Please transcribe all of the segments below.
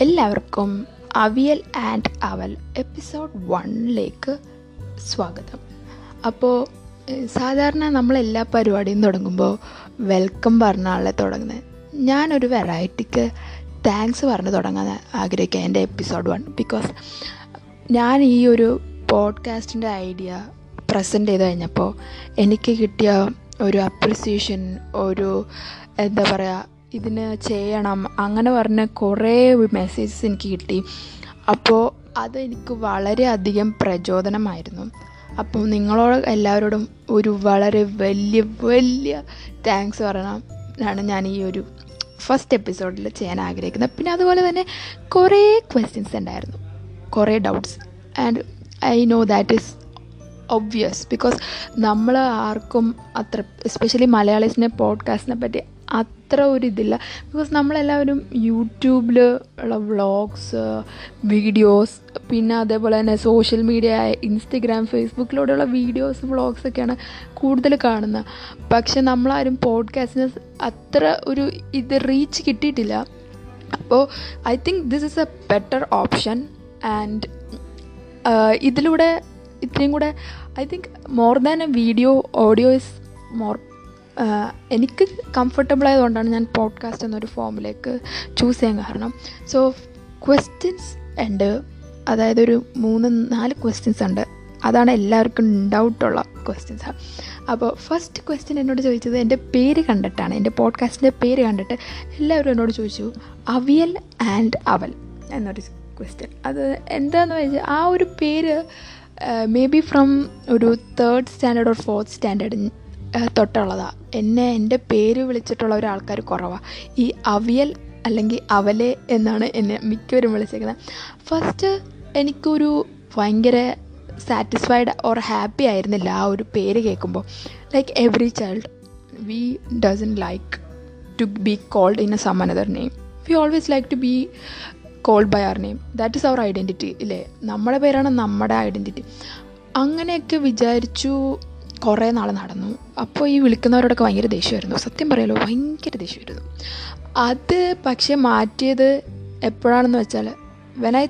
എല്ലാവർക്കും അവിയൽ ആൻഡ് അവൽ എപ്പിസോഡ് വണ്ണിലേക്ക് സ്വാഗതം. അപ്പോൾ സാധാരണ നമ്മളെല്ലാ പരിപാടിയും തുടങ്ങുമ്പോൾ വെൽക്കം പറഞ്ഞാണല്ലേ തുടങ്ങുന്നത്. ഞാനൊരു വെറൈറ്റിക്ക് താങ്ക്സ് പറഞ്ഞ് തുടങ്ങാൻ ആഗ്രഹിക്കുക എന്റെ എപ്പിസോഡ് വൺ ബിക്കോസ് ഞാൻ ഈ ഒരു പോഡ്കാസ്റ്റിന്റെ ഐഡിയ പ്രസന്റ് ചെയ്ത് കഴിഞ്ഞപ്പോൾ എനിക്ക് കിട്ടിയ ഒരു അപ്രിസിയേഷൻ ഒരു എന്താ പറയുക ഇതിന് ചെയ്യണം അങ്ങനെ പറഞ്ഞ കുറേ മെസ്സേജസ് എനിക്ക് കിട്ടി. അപ്പോൾ അത് എനിക്ക് വളരെയധികം പ്രചോദനമായിരുന്നു. അപ്പോൾ നിങ്ങളോട് എല്ലാവരോടും ഒരു വളരെ വലിയ വലിയ താങ്ക്സ് പറയണം ഞാൻ ഈ ഒരു ഫസ്റ്റ് എപ്പിസോഡിൽ ചെയ്യാൻ ആഗ്രഹിക്കുന്നത്. പിന്നെ അതുപോലെ തന്നെ കുറേ ക്വസ്റ്റ്യൻസ് ഉണ്ടായിരുന്നു. കുറേ doubts and I know that is obvious because നമ്മൾ ആർക്കും അത്ര എസ്പെഷ്യലി മലയാളീസിനെ പോഡ്കാസ്റ്റിനെ പറ്റി അത്ര ഒരു ഇതില്ല. ബിക്കോസ് നമ്മളെല്ലാവരും യൂട്യൂബിൽ ഉള്ള വ്ളോഗ്സ് വീഡിയോസ് പിന്നെ അതേപോലെ തന്നെ സോഷ്യൽ മീഡിയ ഇൻസ്റ്റഗ്രാം ഫേസ്ബുക്കിലൂടെയുള്ള വീഡിയോസ് വ്ളോഗ്സൊക്കെയാണ് കൂടുതൽ കാണുന്നത് പക്ഷെ നമ്മളാരും പോഡ്കാസ്റ്റിന് അത്ര ഒരു ഇത് റീച്ച് കിട്ടിയിട്ടില്ല. അപ്പോൾ I think this is a better option. And ഇതിലൂടെ ഇത്രയും കൂടെ I think more than a video audio is more എനിക്ക് കംഫർട്ടബിൾ ആയതുകൊണ്ടാണ് ഞാൻ പോഡ്കാസ്റ്റ് എന്നൊരു ഫോമിലേക്ക് ചൂസ് ചെയ്യാൻ കാരണം. സോ ക്വസ്റ്റ്യൻസ് ഉണ്ട്. അതായത് ഒരു മൂന്ന് നാല് ക്വസ്റ്റ്യൻസ് ഉണ്ട്. അതാണ് എല്ലാവർക്കും ഡൗട്ടുള്ള ക്വസ്റ്റ്യൻസ് അപ്പോൾ ഫസ്റ്റ് ക്വസ്റ്റ്യൻ എന്നോട് ചോദിച്ചത് എന്റെ പേര് കണ്ടിട്ടാണ്. എന്റെ പോഡ്കാസ്റ്റിന്റെ പേര് കണ്ടിട്ട് എല്ലാവരും എന്നോട് ചോദിച്ചു അവിയൽ ആൻഡ് അവൽ എന്നൊരു ക്വസ്റ്റ്യൻ അത് എന്താണെന്ന് വെച്ചാൽ ആ ഒരു പേര് മേ ബി ഫ്രം ഒരു third standard or fourth standard തൊട്ടുള്ളതാണ് എന്നെ എന്റെ പേര് വിളിച്ചിട്ടുള്ള ഒരാൾക്കാർ കുറവാണ് ഈ അവിയൽ അല്ലെങ്കിൽ അവലെ എന്നാണ് എന്നെ മിക്കവരും വിളിച്ചേക്കുന്നത് ഫസ്റ്റ് എനിക്കൊരു ഭയങ്കര സാറ്റിസ്ഫൈഡ് ഓർ ഹാപ്പി ആയിരുന്നില്ല ആ ഒരു പേര് കേൾക്കുമ്പോൾ like every child we doesn't like to be called in a some another name we always like to be called by our name that is our identity ഇല്ലേ? നമ്മുടെ പേരാണ് നമ്മുടെ ഐഡന്റിറ്റി അങ്ങനെയൊക്കെ വിചാരിച്ചു കുറേ നാൾ നടന്നു. അപ്പോൾ ഈ വിളിക്കുന്നവരോടൊക്കെ ഭയങ്കര ദേഷ്യമായിരുന്നു. സത്യം പറയാലോ ഭയങ്കര ദേഷ്യമായിരുന്നു. അത് പക്ഷേ മാറ്റിയത് എപ്പോഴാണെന്ന് വെച്ചാൽ when I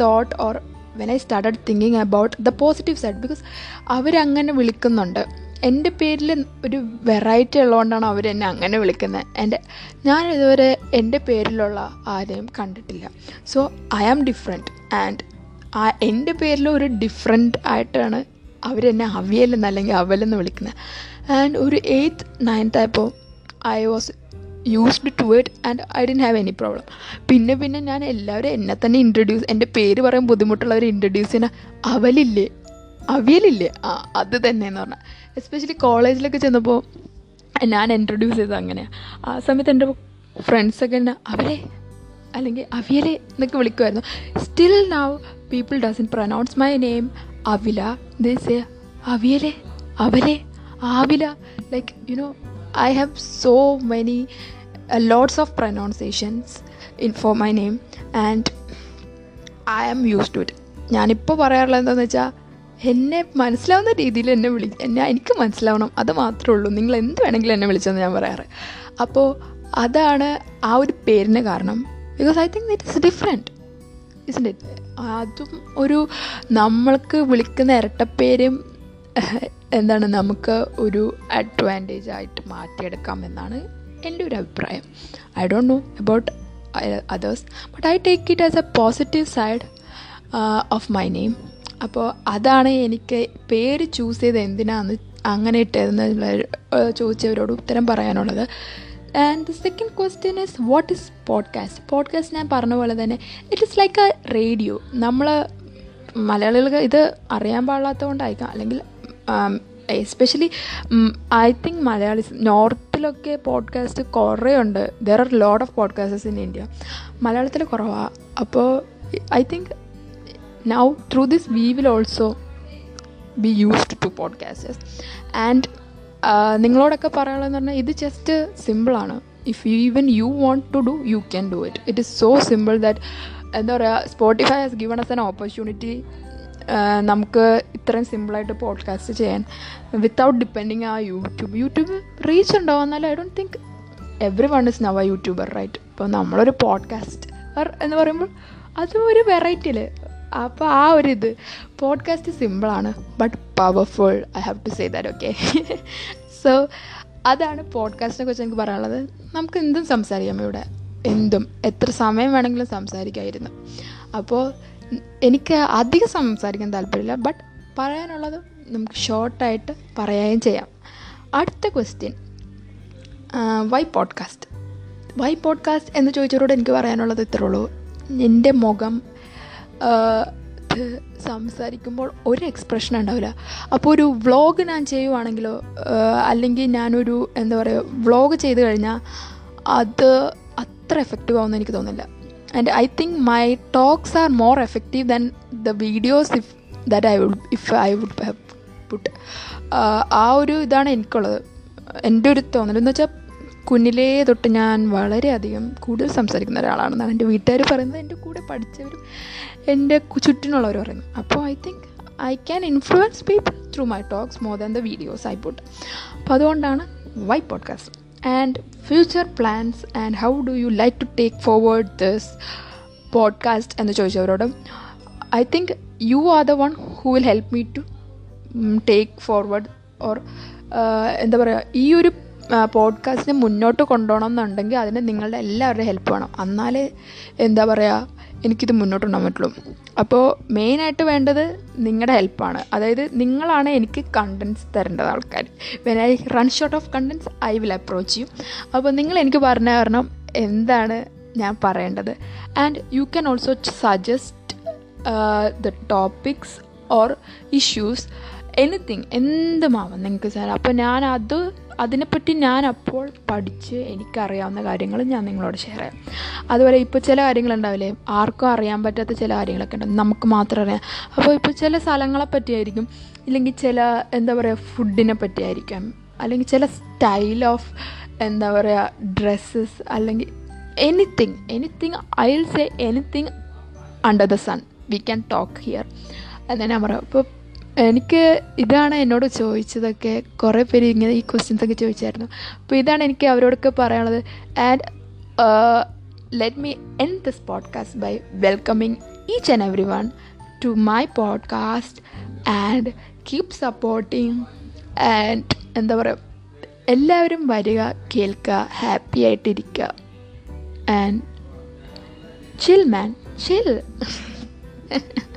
thought or when I started thinking about the positive side because അവരങ്ങനെ വിളിക്കുന്നുണ്ട്. എന്റെ പേരിൽ ഒരു വെറൈറ്റി ഉള്ളതുകൊണ്ടാണ് അവർ എന്നെ അങ്ങനെ വിളിക്കുന്നത് എന്റെ ഞാൻ ഇതുവരെ എന്റെ പേരിലുള്ള ആരെയും കണ്ടിട്ടില്ല. So I am different and ആ എന്റെ പേരിൽ ഒരു ഡിഫറെന്റ് ആയിട്ടാണ് അവരെന്നെ അവിയലെന്ന് അല്ലെങ്കിൽ അവലെന്ന് വിളിക്കുന്നത് ആൻഡ് ഒരു എയ്ത്ത് നയൻത്ത് ആയപ്പോൾ I was used to it and I didn't have any problem പിന്നെ പിന്നെ ഞാൻ എല്ലാവരും എന്നെ തന്നെ ഇൻട്രൊഡ്യൂസ് എന്റെ പേര് പറയാൻ ബുദ്ധിമുട്ടുള്ളവർ ഇൻട്രൊഡ്യൂസ് ചെയ്യുന്ന അവലില്ലേ? അവിയലില്ലേ ആ അത് തന്നെ എന്ന് പറഞ്ഞാൽ എസ്പെഷ്യലി കോളേജിലൊക്കെ ചെന്നപ്പോൾ ഞാൻ ഇൻട്രൊഡ്യൂസ് ചെയ്തത് അങ്ങനെയാണ് ആ സമയത്ത് എന്റെ ഫ്രണ്ട്സൊക്കെ എന്നെ അവരെ അല്ലെങ്കിൽ അവിയലെ എന്നൊക്കെ വിളിക്കുമായിരുന്നു still now people doesn't pronounce my name അവില Aviyale അവലെ Avila. Like you know I have so many lots of pronunciations in for my name and I am use to it ഞാനിപ്പോൾ പറയാറുള്ളത് എന്താണെന്ന് വെച്ചാൽ എന്നെ മനസ്സിലാവുന്ന രീതിയിൽ എന്നെ വിളി എന്നെ എനിക്ക് മനസ്സിലാവണം. അത് മാത്രമേ ഉള്ളൂ. നിങ്ങൾ എന്ത് വേണമെങ്കിലും എന്നെ വിളിച്ചെന്ന് ഞാൻ പറയാറ്. അപ്പോൾ അതാണ് ആ ഒരു പേരിന് കാരണം. Because I think it is different is it അതും ഒരു നമ്മൾക്ക് വിളിക്കുന്ന ഇരട്ടപ്പേരും എന്താണ് നമുക്ക് ഒരു അഡ്വാന്റേജ് ആയിട്ട് മാറ്റിയെടുക്കാം എന്നാണ് എന്റെ ഒരു അഭിപ്രായം. I don't know about others but I take it as a positive side of my name അപ്പോൾ അതാണ് എനിക്ക് പേര് ചൂസ് ചെയ്ത് എന്തിനാന്ന് അങ്ങനെ ഇട്ടതെന്ന് ചോദിച്ചവരോട് ഉത്തരം പറയാനുള്ളത്. And the second question is what is podcast podcast ഞാൻ പറഞ്ഞ പോലെ തന്നെ it is like a radio നമ്മൾ മലയാളികൾക്ക് ഇത് അറിയാൻ പാടില്ലാത്തതുകൊണ്ടായിരിക്കാം. അല്ലെങ്കിൽ എസ്പെഷ്യലി ഐ തിങ്ക് മലയാളീസ് നോർത്തിലൊക്കെ പോഡ്കാസ്റ്റ് കുറേ ഉണ്ട് there are load of podcasters in India മലയാളത്തിൽ കുറവാണ് അപ്പോൾ I think now through this we will also be used to podcasters and നിങ്ങളോടൊക്കെ പറയാനുള്ളതെന്ന് പറഞ്ഞാൽ ഇത് ജസ്റ്റ് സിമ്പിളാണ് if you even you want to do you can do it it is so simple that എന്താ പറയുക Spotify has given us an opportunity നമുക്ക് ഇത്രയും സിമ്പിളായിട്ട് പോഡ്കാസ്റ്റ് ചെയ്യാൻ. വിത്തൗട്ട് ഡിപ്പെൻഡിങ് ആ യൂട്യൂബ് യൂട്യൂബ് റീച്ച് ഉണ്ടാവും. എന്നാലും I don't think every one is now a YouTuber right ഇപ്പോൾ നമ്മളൊരു പോഡ്കാസ്റ്റ് എന്ന് പറയുമ്പോൾ അതും ഒരു വെറൈറ്റി അല്ലേ അപ്പോൾ ആ ഒരു ഇത്. പോഡ്കാസ്റ്റ് സിമ്പിളാണ് but powerful I have to say that okay so അതാണ് പോഡ്കാസ്റ്റിനെ കുറിച്ച് എനിക്ക് പറയാനുള്ളത്. നമുക്ക് എന്തും സംസാരിക്കാം ഇവിടെ. എന്തും. എത്ര സമയം വേണമെങ്കിലും സംസാരിക്കായിരുന്നു. അപ്പോൾ എനിക്ക് അധികം സംസാരിക്കാൻ താല്പര്യമില്ല ബട്ട് പറയാനുള്ളത് നമുക്ക് ഷോർട്ടായിട്ട് പറയുകയും ചെയ്യാം. അടുത്ത question why podcast why podcast എന്ന് ചോദിച്ചവരോട് എനിക്ക് പറയാനുള്ളത് ഇത്രേ ഉള്ളൂ. എന്റെ മുഖം സംസാരിക്കുമ്പോൾ ഒരു എക്സ്പ്രഷൻ ഉണ്ടാവില്ല. അപ്പോൾ ഒരു വ്ളോഗ് ഞാൻ ചെയ്യുവാണെങ്കിലോ അല്ലെങ്കിൽ ഞാനൊരു എന്താ പറയുക വ്ളോഗ് ചെയ്ത് കഴിഞ്ഞാൽ അത് അത്ര എഫക്റ്റീവ് ആവുമെന്ന് എനിക്ക് തോന്നുന്നില്ല. And I think my talks are more effective than the videos if that I would if I would have put ആ ഒരു ഇതാണ് എനിക്കുള്ളത്. എന്റെ ഒരു തോന്നൽ. എന്ന് വെച്ചാൽ കുഞ്ഞിലേ തൊട്ട് ഞാൻ വളരെയധികം കൂടുതൽ സംസാരിക്കുന്ന ഒരാളാണെന്നാണ് എന്റെ വീട്ടുകാർ പറയുന്നത്. എന്റെ കൂടെ പഠിച്ചവരും എന്റെ ചുറ്റിനുള്ളവർ പറയുന്നത് അപ്പോൾ I think I can influence people through my talks more than the videos I put അപ്പോൾ അതുകൊണ്ടാണ് why podcast and future plans and how do you like to take forward this podcast എന്ന് ചോദിച്ചവരോട് I think you are the one who will help me to take forward or എന്താ പറയുക ഈ ഒരു പോഡ്കാസ്റ്റിനെ മുന്നോട്ട് കൊണ്ടുപോകണം എന്നുണ്ടെങ്കിൽ അതിന് നിങ്ങളുടെ എല്ലാവരുടെയും ഹെൽപ്പ് വേണം. എന്നാലേ എന്താ പറയുക എനിക്കിത് മുന്നോട്ട് കൊണ്ടുപോകാൻ പറ്റുള്ളൂ. അപ്പോൾ മെയിനായിട്ട് വേണ്ടത് നിങ്ങളുടെ ഹെൽപ്പാണ് അതായത് നിങ്ങളാണ് എനിക്ക് കണ്ടൻസ് തരേണ്ടത് ആൾക്കാർ when I run short of contents I will approach you അപ്പോൾ നിങ്ങൾ എനിക്ക് പറഞ്ഞ കാരണം എന്താണ് ഞാൻ പറയേണ്ടത്. And you can also suggest the topics or issues anything എന്തുമാവാം നിങ്ങൾക്ക് സാർ അപ്പോൾ ഞാൻ അത് അതിനെപ്പറ്റി ഞാൻ അപ്പോൾ പഠിച്ച് എനിക്കറിയാവുന്ന കാര്യങ്ങൾ ഞാൻ നിങ്ങളോട് ഷെയർ ചെയ്യാം. അതുപോലെ ഇപ്പോൾ ചില കാര്യങ്ങളുണ്ടാവില്ലേ ആർക്കും അറിയാൻ പറ്റാത്ത ചില കാര്യങ്ങളൊക്കെ ഉണ്ടാവും. നമുക്ക് മാത്രം അറിയാം. അപ്പോൾ ഇപ്പോൾ ചില സ്ഥലങ്ങളെ പറ്റിയായിരിക്കും. ഇല്ലെങ്കിൽ ചില എന്താ പറയുക ഫുഡിനെ പറ്റിയായിരിക്കാം. അല്ലെങ്കിൽ ചില സ്റ്റൈൽ ഓഫ് എന്താ പറയുക ഡ്രസ്സസ് അല്ലെങ്കിൽ anything anything I will say anything under the sun we can talk here എന്ന് ഞാൻ പറയാം. അപ്പോൾ എനിക്ക് ഇതാണ് എന്നോട് ചോദിച്ചതൊക്കെ കുറേ പേര് ഇങ്ങനെ ഈ ക്വസ്റ്റ്യൻസ് ഒക്കെ ചോദിച്ചായിരുന്നു. അപ്പോൾ ഇതാണ് എനിക്ക് അവരോടൊക്കെ പറയാനുള്ളത്. And let me end this podcast by welcoming each and every one to my podcast and keep supporting and എന്താ പറയുക എല്ലാവരും വരിക കേൾക്കുക ഹാപ്പി ആയിട്ടിരിക്കുക ആൻഡ് ചിൽ മാൻ ചിൽ